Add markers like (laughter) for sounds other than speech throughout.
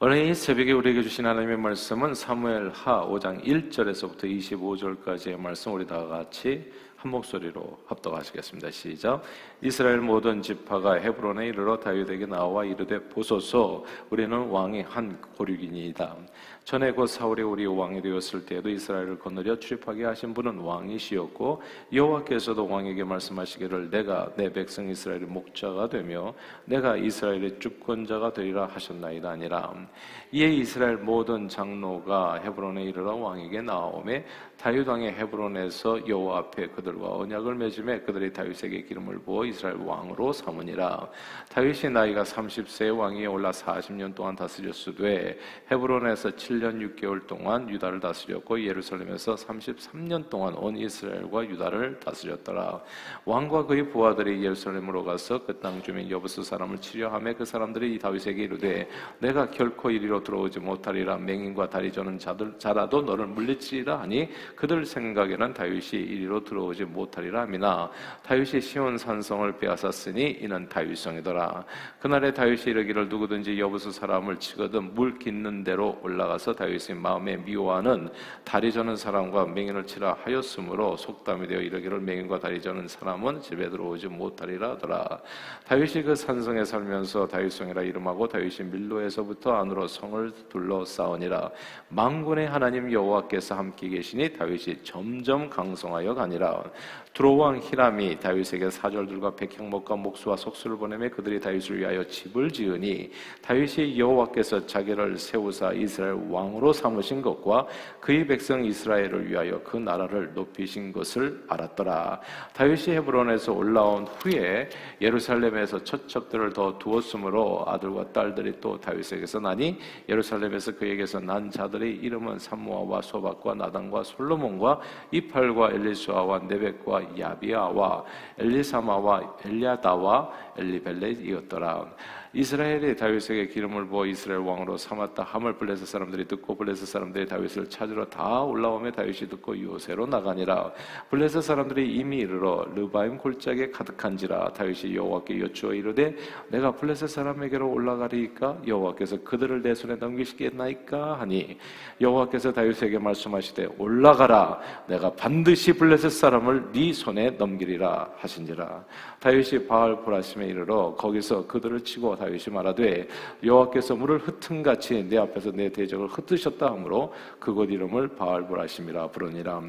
오늘 이 새벽에 우리에게 주신 하나님의 말씀은 사무엘 하 5장 1절에서부터 25절까지의 말씀 우리 다 같이 한 목소리로 합독하시겠습니다. 시작. 이스라엘 모든 지파가 헤브론에 이르러 다윗에게 나와 이르되 보소서 우리는 왕이 한 고륙이니이다. 전에 곧 사울이 우리 왕이 되었을 때에도 이스라엘을 거느려 출입하게 하신 분은 왕이시었고 여호와께서도 왕에게 말씀하시기를 내가 내 백성 이스라엘의 목자가 되며 내가 이스라엘의 주권자가 되리라 하셨나이다 아니라. 이에 이스라엘 모든 장로가 헤브론에 이르러 왕에게 나오매 다윗 왕의 헤브론에서 여호와 앞에 그들과 언약을 맺음에 그들이 다윗에게 기름을 부어 이스라엘 왕으로 삼으니라. 다윗이 나이가 30세의 왕위에 올라 40년 동안 다스렸으되 헤브론에서 7년 6개월 동안 유다를 다스렸고 예루살렘에서 33년 동안 온 이스라엘과 유다를 다스렸더라. 왕과 그의 부하들이 예루살렘으로 가서 그 땅 주민 여부스 사람을 치려하며 그 사람들이 다윗에게 이르되 내가 결코 이리로 들어오지 못하리라. 맹인과 다리 저는 자들 자라도 너를 물리치리라 하니 그들 생각에는 다윗이 이리로 들어오지 못하리라 하미나. 다윗이 시온 산성을 빼앗았으니 이는 다윗성이더라. 그날에 다윗이 이르기를 누구든지 여부스 사람을 치거든 물 깃는 대로 올라가서 다윗의 마음에 미워하는 다리 저는 사람과 맹인을 치라 하였으므로 속담이 되어 이르기를 맹인과 다리 저는 사람은 집에 들어오지 못하리라 하더라. 다윗이 그 산성에 살면서 다윗성이라 이름하고 다윗이 밀로에서부터 안으로 성을 둘러 싸우니라. 망군의 하나님 여호와께서 함께 계시니 다윗이 점점 강성하여 가니라. 두로왕 히람이 다윗에게 사절들과 백향목과 목수와 속수를 보내며 그들이 다윗을 위하여 집을 지으니 다윗이 여호와께서 자기를 세우사 이스라엘 왕 으로 삼으신 것과 그의 백성 이스라엘을 위하여 그 나라를 높이신 것을 알았더라. 다윗이 헤브론에서 올라온 후에 예루살렘에서 처첩들을 더 두었으므로 아들과 딸들이 또 다윗에게서 나니 예루살렘에서 그에게서 난 자들의 이름은 삼무아와 소박과 나단과 솔로몬과 이팔과 엘리수아와 네벡과 야비아와 엘리사마와 엘리아다와 엘리벨렛이었더라. 이스라엘이 다윗에게 기름을 부어 이스라엘 왕으로 삼았다 함을 블레셋 사람들이 듣고 블레셋 사람들이 다윗을 찾으러 다 올라오며 다윗이 듣고 요새로 나가니라. 블레셋 사람들이 이미 이르러 르바임 골짜기에 가득한지라 다윗이 여호와께 여쭈어 이르되 내가 블레셋 사람에게로 올라가리이까? 여호와께서 그들을 내 손에 넘기시겠나이까? 하니 여호와께서 다윗에게 말씀하시되 올라가라. 내가 반드시 블레셋 사람을 네 손에 넘기리라 하신지라. 다윗이 바알 브라심에 이르러 거기서 그들을 치고 다윗 이 말하되 여호와께서 물을 흩은 같이 내 앞에서 내 대적을 흩으셨다 하므로 그곳 이름을 바알 브라심이라 부르니라.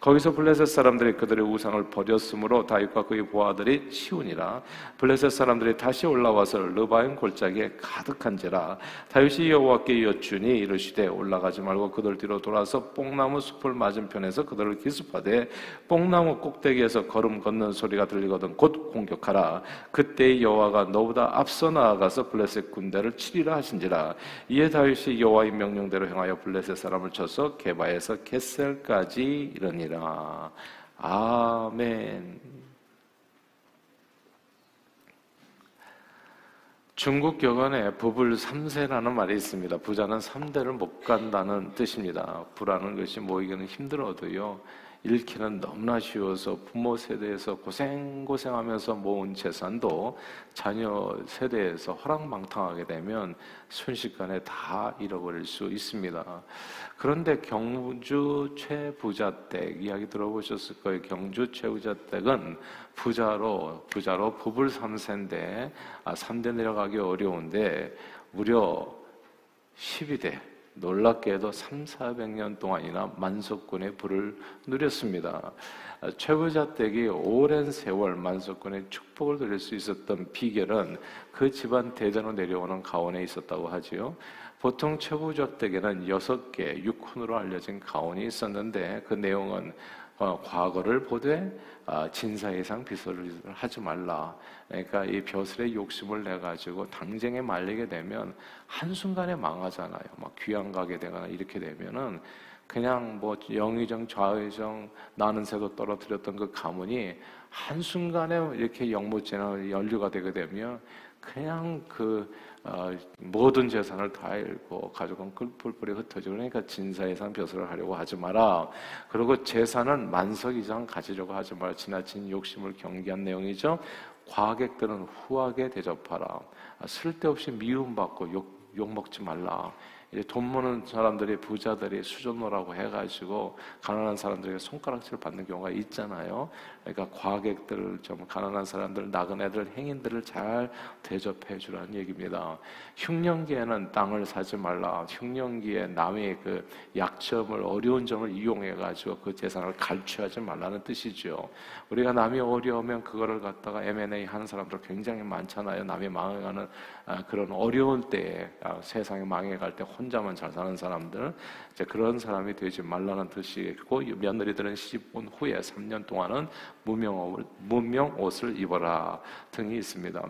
거기서 블레셋 사람들이 그들의 우상을 버렸으므로 다윗과 그의 보아들이 치우니라. 블레셋 사람들이 다시 올라와서 르바임 골짜기에 가득한지라. 다윗이 여호와께 여쭈니 이르시되 올라가지 말고 그들 뒤로 돌아서 뽕나무 숲을 맞은편에서 그들을 기습하되 뽕나무 꼭대기에서 걸음 걷는 소리가 들리거든 곧 공격하라. 그때 여호와가 너보다 앞서 나 아가서 블레셋 군대를 치리라 하신지라. 이에 다윗이 여호와의 명령대로 행하여 블레셋 사람을 쳐서 개바에서 겟셀까지 이르니라. 아멘. 중국 격언에 부불 3세라는 말이 있습니다. 부자는 3대를 못 간다는 뜻입니다. 부라는 것이 모이기는 힘들어도요. 잃기는 너무나 쉬워서 부모 세대에서 고생고생하면서 모은 재산도 자녀 세대에서 허랑방탕하게 되면 순식간에 다 잃어버릴 수 있습니다. 그런데 경주 최부자댁 이야기 들어보셨을 거예요. 경주 최부자댁은 부자로 부자로 부불 3세인데 아 3대 내려가기 어려운데 무려 12대 놀랍게도 3, 400년 동안이나 만석군의 불을 누렸습니다. 최부자 댁이 오랜 세월 만석군의 축복을 누릴 수 있었던 비결은 그 집안 대대로 내려오는 가원에 있었다고 하지요. 보통 최부자 댁에는 여섯 개 육훈으로 알려진 가원이 있었는데 그 내용은 어, 과거를 보되 아, 진사예상 비서를 하지 말라. 그러니까 이 벼슬의 욕심을 내 가지고 당쟁에 말리게 되면 한 순간에 망하잖아요. 막 귀양 가게 되거나 이렇게 되면은 그냥 뭐 영의정 좌의정 나는 새도 떨어뜨렸던 그 가문이 한 순간에 이렇게 영무제나 연류가 되게 되면 그냥 그 어, 모든 재산을 다 잃고 가족은 뿔뿔이 흩어지고 그러니까 진사예산 벼슬을 하려고 하지 마라. 그리고 재산은 만석 이상 가지려고 하지 마라. 지나친 욕심을 경계한 내용이죠. 과객들은 후하게 대접하라. 쓸데없이 미움받고 욕, 욕 먹지 말라. 돈 버는 사람들이 부자들이 수존노라고 해가지고 가난한 사람들에게 손가락질 받는 경우가 있잖아요. 그러니까 과객들 좀 가난한 사람들 나그네들 행인들을 잘 대접해 주라는 얘기입니다. 흉년기에는 땅을 사지 말라. 흉년기에 남의 그 약점을 어려운 점을 이용해 가지고 그 재산을 갈취하지 말라는 뜻이죠. 우리가 남이 어려우면 그거를 갖다가 M&A 하는 사람들 굉장히 많잖아요. 남이 망해가는 아, 그런 어려운 때에 아, 세상이 망해갈 때 혼자만 잘 사는 사람들 그런 사람이 되지 말라는 뜻이고 며느리들은 시집 온 후에 3년 동안은 무명 무명 옷을 입어라 등이 있습니다.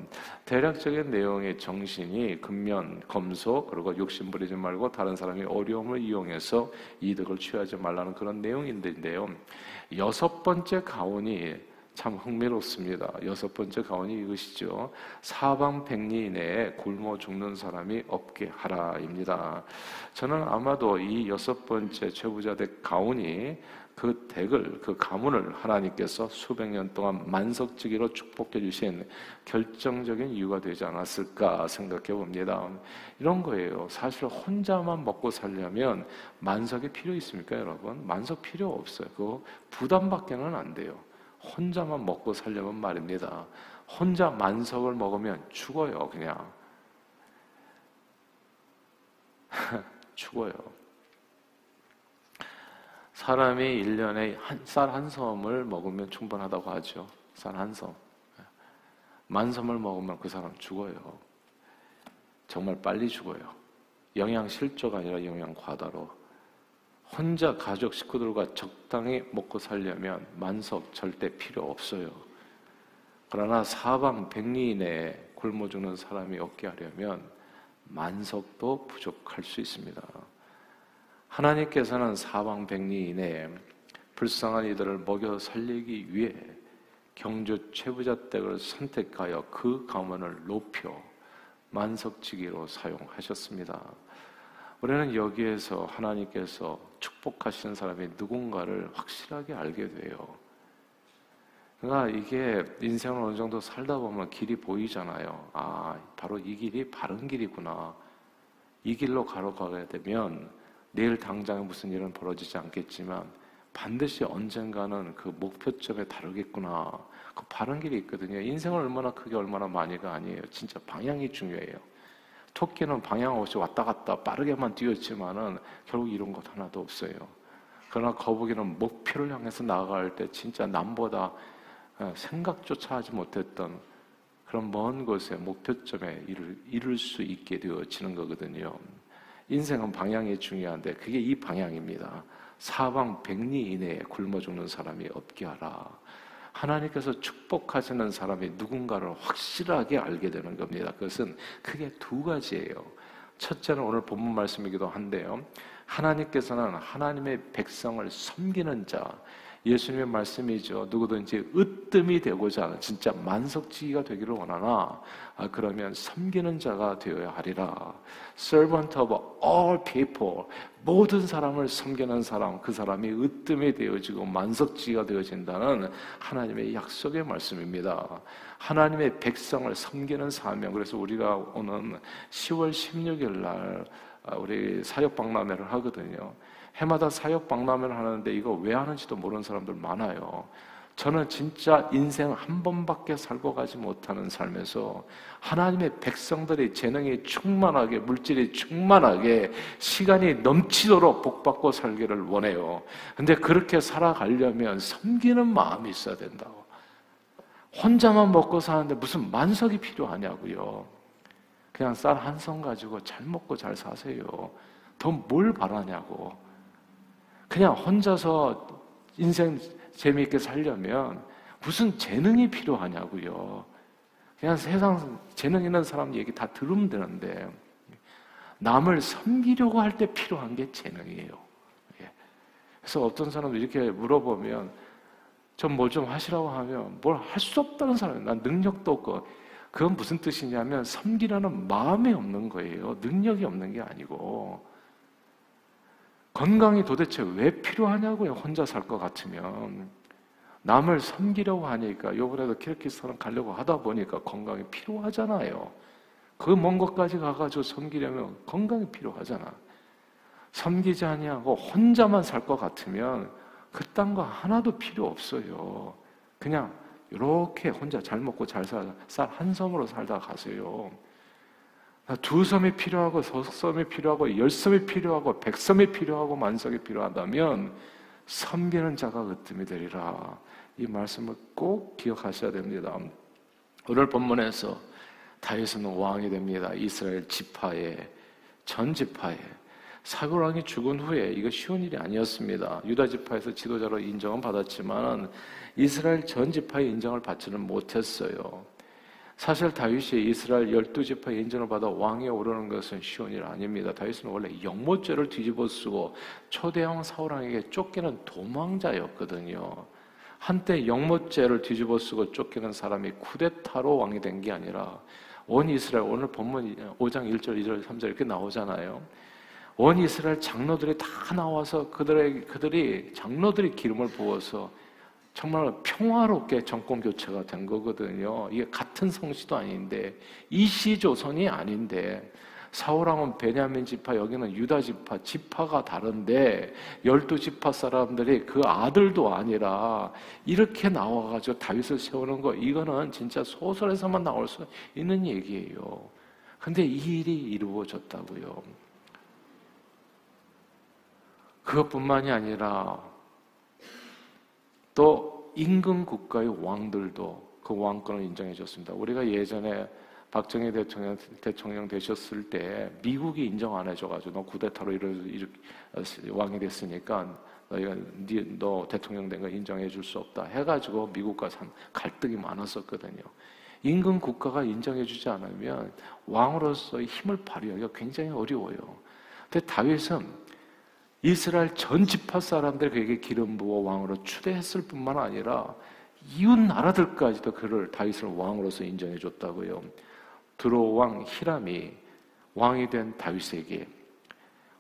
대략적인 내용의 정신이 근면 검소 그리고 욕심 부리지 말고 다른 사람이 어려움을 이용해서 이득을 취하지 말라는 그런 내용인데요. 여섯 번째 가온이 참 흥미롭습니다. 여섯 번째 가온이 이것이죠. 사방 백리 내에 굶어 죽는 사람이 없게 하라입니다. 저는 아마도 이 여섯 번째 최부자댁 가온이 그 댁을 그 가문을 하나님께서 수백 년 동안 만석지기로 축복해 주신 결정적인 이유가 되지 않았을까 생각해 봅니다. 이런 거예요. 사실 혼자만 먹고 살려면 만석이 필요 있습니까, 여러분? 만석 필요 없어요. 그 부담밖에는 안 돼요. 혼자만 먹고 살려면 말입니다. 혼자 만석을 먹으면 죽어요, 그냥. (laughs) 죽어요. 사람이 1년에 쌀 한 섬을 먹으면 충분하다고 하죠. 쌀 한 섬. 만 섬을 먹으면 그 사람 죽어요. 정말 빨리 죽어요. 영양 실조가 아니라 영양 과다로. 혼자 가족 식구들과 적당히 먹고 살려면 만석 절대 필요 없어요. 그러나 사방 백리 내에 굶어 죽는 사람이 없게 하려면 만석도 부족할 수 있습니다. 하나님께서는 사방 백리 이내에 불쌍한 이들을 먹여 살리기 위해 경주 최부자 댁을 선택하여 그 가문을 높여 만석지기로 사용하셨습니다. 우리는 여기에서 하나님께서 축복하시는 사람이 누군가를 확실하게 알게 돼요. 그러니까 이게 인생을 어느 정도 살다 보면 길이 보이잖아요. 아, 바로 이 길이 바른 길이구나. 이 길로 가로가야 되면 내일 당장에 무슨 일은 벌어지지 않겠지만 반드시 언젠가는 그 목표점에 다르겠구나. 그 바른 길이 있거든요. 인생을 얼마나 크게 얼마나 많이가 아니에요. 진짜 방향이 중요해요. 토끼는 방향 없이 왔다 갔다 빠르게만 뛰었지만은 결국 이룬 것 하나도 없어요. 그러나 거북이는 목표를 향해서 나아갈 때 진짜 남보다 어, 생각조차 하지 못했던 그런 먼 곳에 목표점에 이를, 이룰 수 있게 되어지는 거거든요. 인생은 방향이 중요한데 그게 이 방향입니다. 사방 백리 이내에 굶어 죽는 사람이 없게 하라. 하나님께서 축복하시는 사람이 누군가를 확실하게 알게 되는 겁니다. 그것은 크게 두 가지예요. 첫째는 오늘 본문 말씀이기도 한데요. 하나님께서는 하나님의 백성을 섬기는 자, 예수님의 말씀이죠. 누구든지 으뜸이 되고자 하는 진짜 만석지기가 되기를 원하나 아, 그러면 섬기는 자가 되어야 하리라. Servant of all people 모든 사람을 섬기는 사람 그 사람이 으뜸이 되어지고 만석지기가 되어진다는 하나님의 약속의 말씀입니다. 하나님의 백성을 섬기는 사명 그래서 우리가 오는 10월 16일 날 아, 우리 사역 박람회를 하거든요. 해마다 사역 박람회를 하는데 이거 왜 하는지도 모르는 사람들 많아요. 저는 진짜 인생 한 번밖에 살고 가지 못하는 삶에서 하나님의 백성들의 재능이 충만하게, 물질이 충만하게, 시간이 넘치도록 복받고 살기를 원해요. 근데 그렇게 살아가려면 섬기는 마음이 있어야 된다고. 혼자만 먹고 사는데 무슨 만석이 필요하냐고요. 그냥 쌀 한 성 가지고 잘 먹고 잘 사세요. 더 뭘 바라냐고. 그냥 혼자서 인생 재미있게 살려면 무슨 재능이 필요하냐고요. 그냥 세상 재능 있는 사람 얘기 다 들으면 되는데 남을 섬기려고 할 때 필요한 게 재능이에요. 예. 그래서 어떤 사람도 이렇게 물어보면 좀 뭘좀 뭐 하시라고 하면 뭘 할 수 없다는 사람이 난 능력도 없고 그건 무슨 뜻이냐면 섬기라는 마음이 없는 거예요. 능력이 없는 게 아니고 건강이 도대체 왜 필요하냐고요. 혼자 살 것 같으면. 남을 섬기려고 하니까 요번에도 키르키스탄 가려고 하다 보니까 건강이 필요하잖아요. 그 먼 곳까지 가가지고 섬기려면 건강이 필요하잖아. 섬기지 아니하고 혼자만 살 것 같으면 그딴 거 하나도 필요 없어요. 그냥 이렇게 혼자 잘 먹고 잘 살아 쌀한 섬으로 살다 가세요. 두 섬이 필요하고 석 섬이 필요하고 열 섬이 필요하고 백 섬이 필요하고 만석이 필요하다면 섬기는 자가 으뜸이 되리라. 이 말씀을 꼭 기억하셔야 됩니다. 오늘 본문에서 다윗은 왕이 됩니다. 이스라엘 지파의 전 지파의 사울 왕이 죽은 후에 이거 쉬운 일이 아니었습니다. 유다 지파에서 지도자로 인정은 받았지만 이스라엘 전 지파의 인정을 받지는 못했어요. 사실 다윗이 이스라엘 열두 지파의 인정을 받아 왕에 오르는 것은 쉬운 일 아닙니다. 다윗은 원래 영모죄를 뒤집어 쓰고 초대왕 사울왕에게 쫓기는 도망자였거든요. 한때 영모죄를 뒤집어 쓰고 쫓기는 사람이 쿠데타로 왕이 된 게 아니라 온 이스라엘 오늘 본문 5장 1절, 2절, 3절 이렇게 나오잖아요. 온 이스라엘 장로들이 다 나와서 그들의 그들이 장로들이 기름을 부어서 정말 평화롭게 정권 교체가 된 거거든요. 이게 같은 성씨도 아닌데 이시 조선이 아닌데 사울왕은 베냐민 지파 여기는 유다 지파 지파가 다른데 열두 지파 사람들이 그 아들도 아니라 이렇게 나와가지고 다윗을 세우는 거 이거는 진짜 소설에서만 나올 수 있는 얘기예요. 근데 이 일이 이루어졌다고요. 그것뿐만이 아니라 또 임금 국가의 왕들도 그 왕권을 인정해 줬습니다. 우리가 예전에 박정희 대통령, 대통령 되셨을 때 미국이 인정 안 해줘가지고 너 구데타로 이렇게 왕이 됐으니까 너희가 너 대통령 된 거 인정해 줄 수 없다 해가지고 미국과 참 갈등이 많았었거든요. 임금 국가가 인정해 주지 않으면 왕으로서의 힘을 발휘하기가 굉장히 어려워요. 근데 다윗은 이스라엘 전 지파 사람들 그에게 기름 부어 왕으로 추대했을 뿐만 아니라 이웃 나라들까지도 그를 다윗을 왕으로서 인정해 줬다고요. 드로 왕 히람이 왕이 된 다윗에게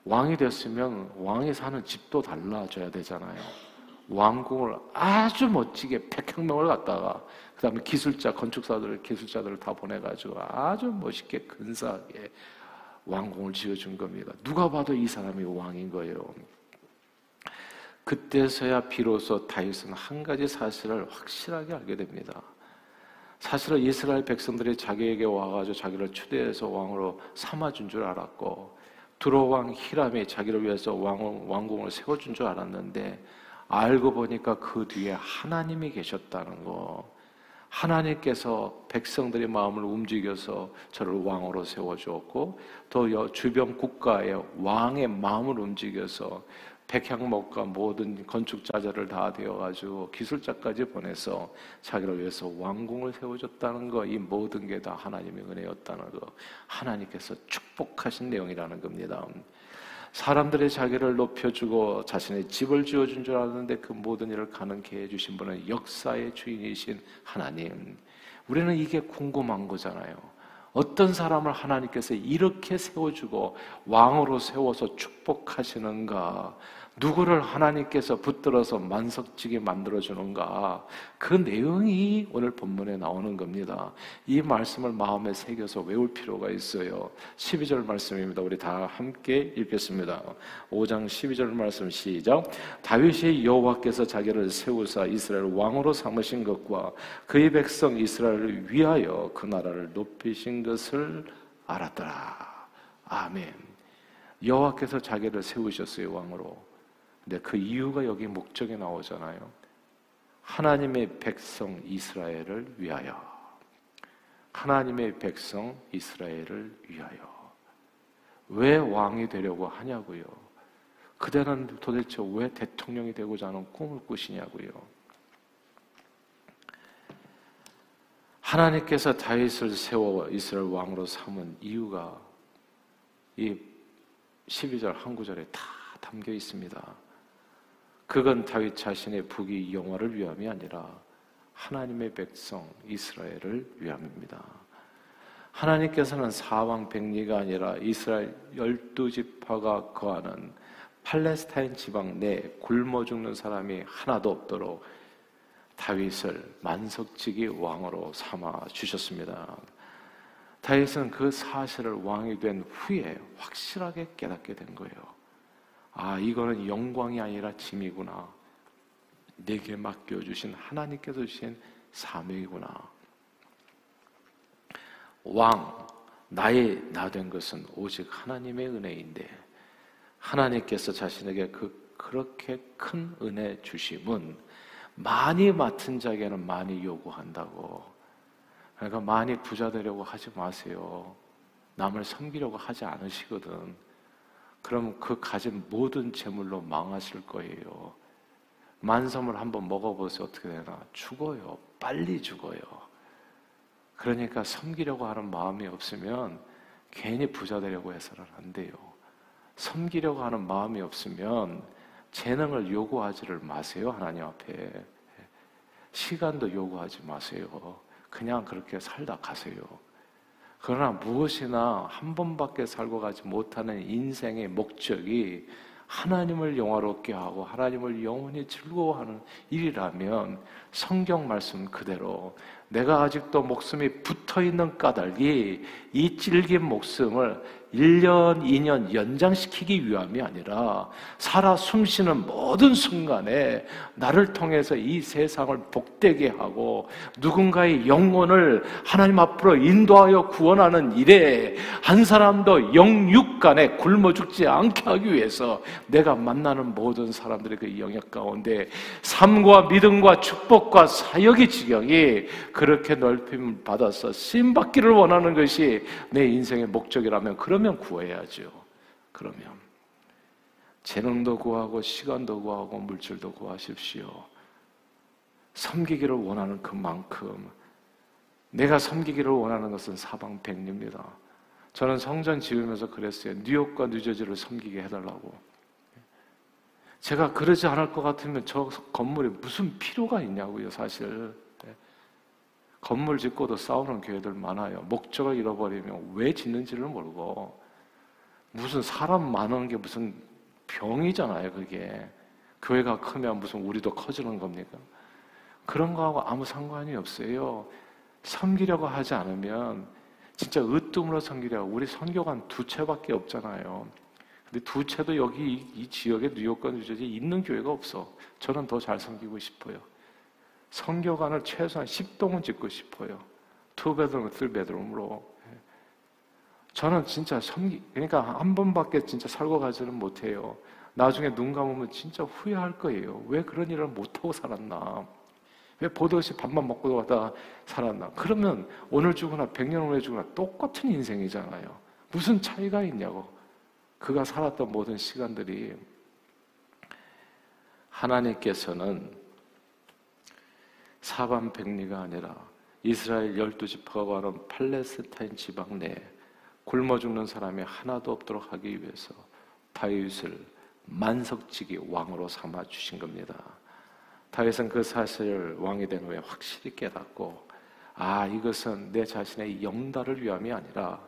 왕이 됐으면 왕이 사는 집도 달라져야 되잖아요. 왕궁을 아주 멋지게 백향명을 갖다가 그다음에 기술자 건축사들 기술자들을 다 보내가지고 아주 멋있게 근사하게 왕궁을 지어준 겁니다. 누가 봐도 이 사람이 왕인 거예요. 그때서야 비로소 다윗은 한 가지 사실을 확실하게 알게 됩니다. 사실은 이스라엘 백성들이 자기에게 와가지고 자기를 추대해서 왕으로 삼아준 줄 알았고 두로왕 히람이 자기를 위해서 왕, 왕궁을 세워준 줄 알았는데 알고 보니까 그 뒤에 하나님이 계셨다는 거. 하나님께서 백성들의 마음을 움직여서 저를 왕으로 세워주었고 또 주변 국가의 왕의 마음을 움직여서 백향목과 모든 건축자재를 다 되어가지고 기술자까지 보내서 자기를 위해서 왕궁을 세워줬다는 거, 이 모든 게 다 하나님의 은혜였다는 거, 하나님께서 축복하신 내용이라는 겁니다. 사람들의 자기를 높여주고 자신의 집을 지어준 줄 알았는데 그 모든 일을 가능케 해주신 분은 역사의 주인이신 하나님. 우리는 이게 궁금한 거잖아요. 어떤 사람을 하나님께서 이렇게 세워주고 왕으로 세워서 축복하시는가? 누구를 하나님께서 붙들어서 만석지게 만들어 주는가. 그 내용이 오늘 본문에 나오는 겁니다. 이 말씀을 마음에 새겨서 외울 필요가 있어요. 12절 말씀입니다. 우리 다 함께 읽겠습니다. 5장 12절 말씀 시작. 다윗이 여호와께서 자기를 세우사 이스라엘 왕으로 삼으신 것과 그의 백성 이스라엘을 위하여 그 나라를 높이신 것을 알았더라. 아멘. 여호와께서 자기를 세우셨어요 왕으로. 근데 그 이유가 여기 목적에 나오잖아요. 하나님의 백성 이스라엘을 위하여. 하나님의 백성 이스라엘을 위하여. 왜 왕이 되려고 하냐고요? 그대는 도대체 왜 대통령이 되고자 하는 꿈을 꾸시냐고요? 하나님께서 다윗을 세워 이스라엘 왕으로 삼은 이유가 이 12절 한 구절에 다 담겨 있습니다. 그건 다윗 자신의 부귀 영화를 위함이 아니라 하나님의 백성 이스라엘을 위함입니다. 하나님께서는 사왕 백리가 아니라 이스라엘 열두 지파가 거하는 팔레스타인 지방 내 굶어 죽는 사람이 하나도 없도록 다윗을 만석지기 왕으로 삼아 주셨습니다. 다윗은 그 사실을 왕이 된 후에 확실하게 깨닫게 된 거예요. 아, 이거는 영광이 아니라 짐이구나. 내게 맡겨주신 하나님께서 주신 사명이구나. 왕, 나의 나 된 것은 오직 하나님의 은혜인데, 하나님께서 자신에게 그, 그렇게 큰 은혜 주심은 많이 맡은 자에게는 많이 요구한다고. 그러니까 많이 부자 되려고 하지 마세요. 남을 섬기려고 하지 않으시거든. 그럼 그 가진 모든 재물로 망하실 거예요. 만섬을 한번 먹어보세요. 어떻게 되나? 죽어요. 빨리 죽어요. 그러니까 섬기려고 하는 마음이 없으면 괜히 부자 되려고 해서는 안 돼요. 섬기려고 하는 마음이 없으면 재능을 요구하지를 마세요. 하나님 앞에. 시간도 요구하지 마세요. 그냥 그렇게 살다 가세요. 그러나 무엇이나 한 번밖에 살고 가지 못하는 인생의 목적이 하나님을 영화롭게 하고 하나님을 영원히 즐거워하는 일이라면 성경 말씀 그대로 내가 아직도 목숨이 붙어 있는 까닭이 이 찔긴 목숨을 1년, 2년 연장시키기 위함이 아니라 살아 숨쉬는 모든 순간에 나를 통해서 이 세상을 복되게 하고 누군가의 영혼을 하나님 앞으로 인도하여 구원하는 일에 한 사람도 영육간에 굶어 죽지 않게 하기 위해서 내가 만나는 모든 사람들의 그 영역 가운데 삶과 믿음과 축복과 사역의 지경이 그렇게 넓힘을 받아서 쓰임 받기를 원하는 것이 내 인생의 목적이라면 그러면 구해야죠. 그러면 재능도 구하고 시간도 구하고 물질도 구하십시오. 섬기기를 원하는 그만큼 내가 섬기기를 원하는 것은 사방 백리입니다. 저는 성전 지으면서 그랬어요. 뉴욕과 뉴저지를 섬기게 해달라고. 제가 그러지 않을 것 같으면 저 건물에 무슨 필요가 있냐고요, 사실. 건물 짓고도 싸우는 교회들 많아요. 목적을 잃어버리면 왜 짓는지를 모르고 무슨 사람 많은 게 무슨 병이잖아요, 그게. 교회가 크면 무슨 우리도 커지는 겁니까? 그런 거하고 아무 상관이 없어요. 섬기려고 하지 않으면 진짜 으뜸으로 섬기려고 우리 선교관 두 채밖에 없잖아요. 근데 두 채도 여기 이, 이 지역에 뉴욕과 뉴저지 있는 교회가 없어. 저는 더 잘 섬기고 싶어요. 성교관을 최소한 10동은 짓고 싶어요. 투베드룸, 쓰베드룸으로. 저는 진짜 섬기, 그러니까 한 번밖에 진짜 살고 가지는 못해요. 나중에 눈 감으면 진짜 후회할 거예요. 왜 그런 일을 못하고 살았나. 왜 보듯이 밥만 먹고 가다 살았나. 그러면 오늘 죽거나 100년 후에 죽거나 똑같은 인생이잖아요. 무슨 차이가 있냐고. 그가 살았던 모든 시간들이 하나님께서는 사반백리가 아니라 이스라엘 열두 지파가 가는 팔레스타인 지방 내에 굶어 죽는 사람이 하나도 없도록 하기 위해서 다윗을 만석지기 왕으로 삼아 주신 겁니다. 다윗은 그 사실을 왕이 된 후에 확실히 깨닫고 아 이것은 내 자신의 영달을 위함이 아니라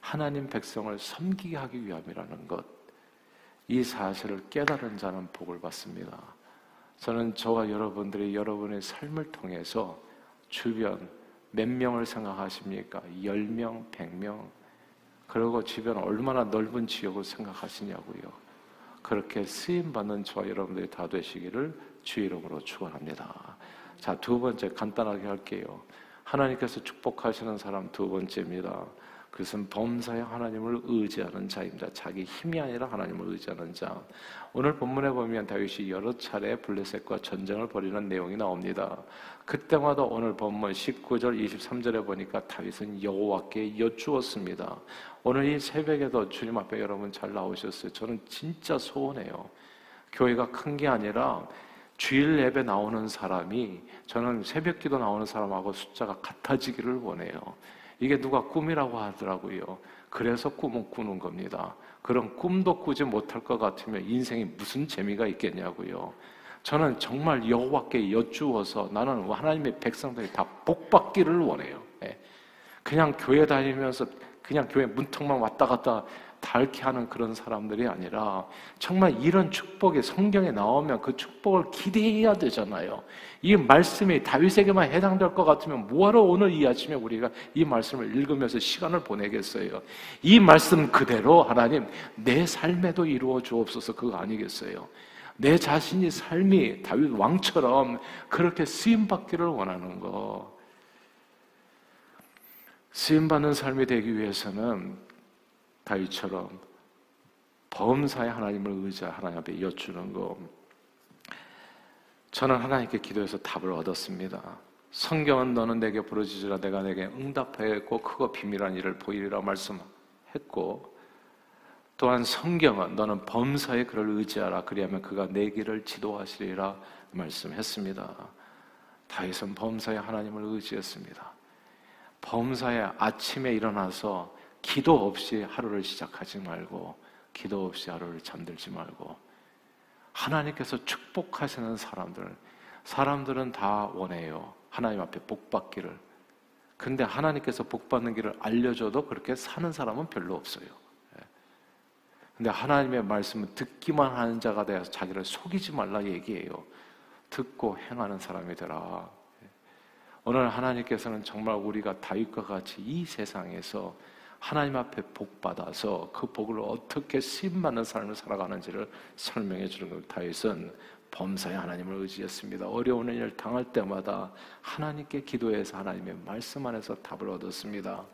하나님 백성을 섬기게 하기 위함이라는 것. 이 사실을 깨달은 자는 복을 받습니다. 저는 저와 여러분들이 여러분의 삶을 통해서 주변 몇 명을 생각하십니까? 10명, 100명? 그리고 주변 얼마나 넓은 지역을 생각하시냐고요. 그렇게 쓰임받는 저와 여러분들이 다 되시기를 주 이름으로 축원합니다. 자, 두 번째 간단하게 할게요. 하나님께서 축복하시는 사람 두 번째입니다. 그것은 범사에 하나님을 의지하는 자입니다. 자기 힘이 아니라 하나님을 의지하는 자. 오늘 본문에 보면 다윗이 여러 차례 블레셋과 전쟁을 벌이는 내용이 나옵니다. 그때마다 오늘 본문 19절, 23절에 보니까 다윗은 여호와께 여쭈었습니다. 오늘 이 새벽에도 주님 앞에 여러분 잘 나오셨어요. 저는 진짜 소원해요. 교회가 큰 게 아니라 주일 예배 나오는 사람이 저는 새벽 기도 나오는 사람하고 숫자가 같아지기를 원해요. 이게 누가 꿈이라고 하더라고요. 그래서 꿈은 꾸는 겁니다. 그런 꿈도 꾸지 못할 것 같으면 인생이 무슨 재미가 있겠냐고요. 저는 정말 여호와께 여쭈어서 나는 하나님의 백성들이 다 복받기를 원해요. 예. 그냥 교회 다니면서 그냥 교회 문턱만 왔다 갔다 닳게 하는 그런 사람들이 아니라 정말 이런 축복이 성경에 나오면 그 축복을 기대해야 되잖아요. 이 말씀이 다윗에게만 해당될 것 같으면 뭐하러 오늘 이 아침에 우리가 이 말씀을 읽으면서 시간을 보내겠어요? 이 말씀 그대로 하나님 내 삶에도 이루어 주옵소서 그거 아니겠어요? 내 자신이 삶이 다윗 왕처럼 그렇게 쓰임 받기를 원하는 거. 쓰임 받는 삶이 되기 위해서는 다윗처럼 범사에 하나님을 의지하 하나님 앞에 여쭈는 거. 저는 하나님께 기도해서 답을 얻었습니다. 성경은 너는 내게 부르짖으라 내가 내게 응답하였고 크고 비밀한 일을 보이리라 말씀했고 또한 성경은 너는 범사에 그를 의지하라 그리하면 그가 내 길을 지도하시리라 말씀했습니다. 다윗은 범사에 하나님을 의지했습니다. 범사에 아침에 일어나서 기도 없이 하루를 시작하지 말고 기도 없이 하루를 잠들지 말고 하나님께서 축복하시는 사람들 사람들은 다 원해요. 하나님 앞에 복 받기를. 근데 하나님께서 복 받는 길을 알려줘도 그렇게 사는 사람은 별로 없어요. 예. 근데 하나님의 말씀은 듣기만 하는 자가 되어서 자기를 속이지 말라 얘기해요. 듣고 행하는 사람이 되라. 예. 오늘 하나님께서는 정말 우리가 다윗과 같이 이 세상에서 하나님 앞에 복 받아서 그 복을 어떻게 쓰임 받는 삶을 살아가는지를 설명해 주는 것 다윗은 범사에 하나님을 의지했습니다. 어려운 일을 당할 때마다 하나님께 기도해서 하나님의 말씀 안에서 답을 얻었습니다.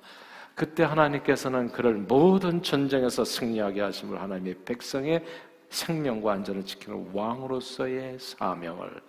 그때 하나님께서는 그를 모든 전쟁에서 승리하게 하심을 하나님의 백성의 생명과 안전을 지키는 왕으로서의 사명을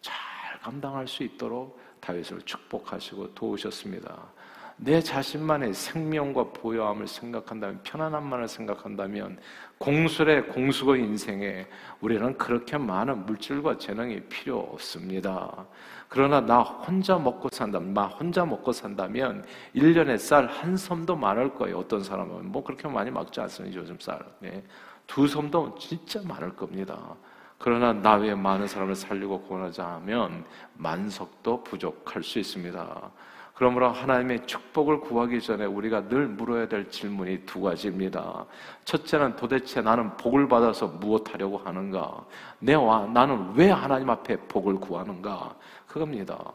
잘 감당할 수 있도록 다윗을 축복하시고 도우셨습니다. 내 자신만의 생명과 보여함을 생각한다면 편안함만을 생각한다면 공술의 공수의 인생에 우리는 그렇게 많은 물질과 재능이 필요 없습니다. 그러나 나 혼자 먹고 산다면, 나 혼자 먹고 산다면 1년에 쌀 한 섬도 많을 거예요. 어떤 사람은 뭐 그렇게 많이 먹지 않습니다. 요즘 쌀. 네. 두 섬도 진짜 많을 겁니다. 그러나 나 외에 많은 사람을 살리고 구원하자 하면 만석도 부족할 수 있습니다. 그러므로 하나님의 축복을 구하기 전에 우리가 늘 물어야 될 질문이 두 가지입니다. 첫째는 도대체 나는 복을 받아서 무엇하려고 하는가? 내와 나는 왜 하나님 앞에 복을 구하는가? 그겁니다.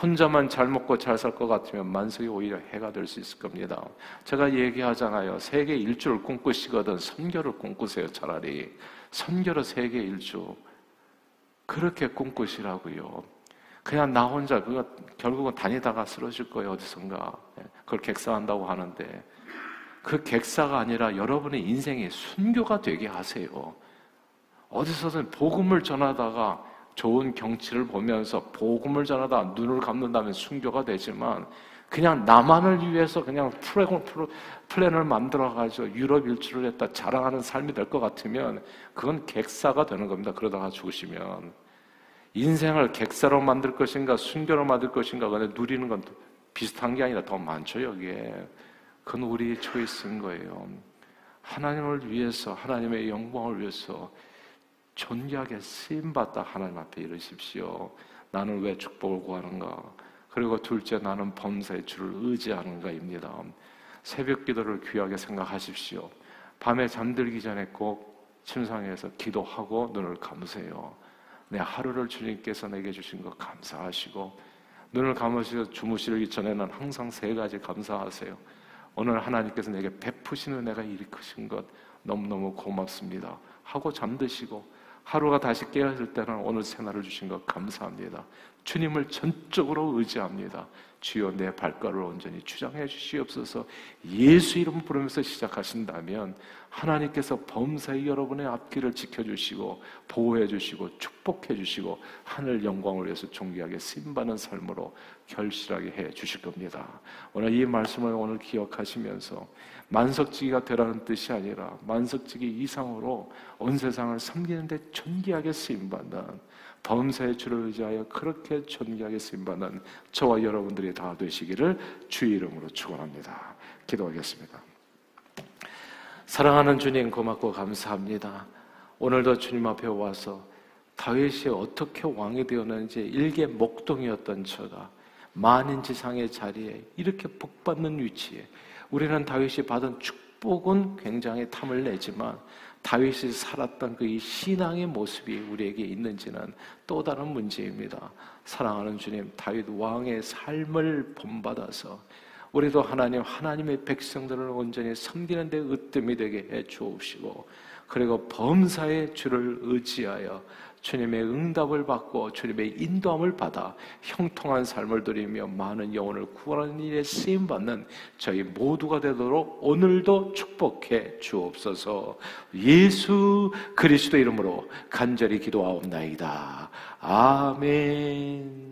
혼자만 잘 먹고 잘 살 것 같으면 만석이 오히려 해가 될 수 있을 겁니다. 제가 얘기하잖아요. 세계 일주를 꿈꾸시거든 선교를 꿈꾸세요. 차라리 선교로 세계 일주 그렇게 꿈꾸시라고요. 그냥 나 혼자 그거 결국은 다니다가 쓰러질 거예요 어디선가 예, 그걸 객사한다고 하는데 그 객사가 아니라 여러분의 인생의 순교가 되게 하세요. 어디서든 복음을 전하다가 좋은 경치를 보면서 복음을 전하다 눈을 감는다면 순교가 되지만 그냥 나만을 위해서 그냥 플랜을 만들어가지고 유럽 일주를 했다 자랑하는 삶이 될 것 같으면 그건 객사가 되는 겁니다. 그러다가 죽으시면. 인생을 객사로 만들 것인가 순교로 만들 것인가 근데 누리는 건 비슷한 게 아니라 더 많죠 여기에. 그건 우리 초이스인 거예요. 하나님을 위해서 하나님의 영광을 위해서 존귀하게 쓰임받다 하나님 앞에 이르십시오. 나는 왜 축복을 구하는가? 그리고 둘째 나는 범사의 주를 의지하는가입니다. 새벽 기도를 귀하게 생각하십시오. 밤에 잠들기 전에 꼭 침상에서 기도하고 눈을 감으세요 내 하루를 주님께서 내게 주신 것 감사하시고 눈을 감으시고 주무시기 전에는 항상 세 가지 감사하세요. 오늘 하나님께서 내게 베푸시는 은혜가 일으키신 것 너무너무 고맙습니다. 하고 잠드시고 하루가 다시 깨어질 때는 오늘 새날을 주신 것 감사합니다. 주님을 전적으로 의지합니다. 주여 내 발걸음을 온전히 주장해 주시옵소서 예수 이름 부르면서 시작하신다면 하나님께서 범사히 여러분의 앞길을 지켜주시고 보호해 주시고 축복해 주시고 하늘 영광을 위해서 존귀하게 쓰임받는 삶으로 결실하게 해 주실 겁니다. 오늘 이 말씀을 오늘 기억하시면서 만석지기가 되라는 뜻이 아니라 만석지기 이상으로 온 세상을 섬기는데 존귀하게 쓰임받는 범사의 주를 의지하여 그렇게 존귀하게 쓰임받는 저와 여러분들이 다 되시기를 주의 이름으로 축원합니다. 기도하겠습니다. 사랑하는 주님 고맙고 감사합니다. 오늘도 주님 앞에 와서 다윗이 어떻게 왕이 되었는지 일개 목동이었던 저가 만인 지상의 자리에 이렇게 복받는 위치에 우리는 다윗이 받은 축복 축복은 굉장히 탐을 내지만 다윗이 살았던 그이 신앙의 모습이 우리에게 있는지는 또 다른 문제입니다. 사랑하는 주님, 다윗 왕의 삶을 본받아서 우리도 하나님, 하나님의 백성들을 온전히 섬기는 데 으뜸이 되게 해 주옵시고, 그리고 범사의 주를 의지하여 주님의 응답을 받고 주님의 인도함을 받아 형통한 삶을 누리며 많은 영혼을 구원하는 일에 쓰임 받는 저희 모두가 되도록 오늘도 축복해 주옵소서. 예수 그리스도 이름으로 간절히 기도하옵나이다. 아멘.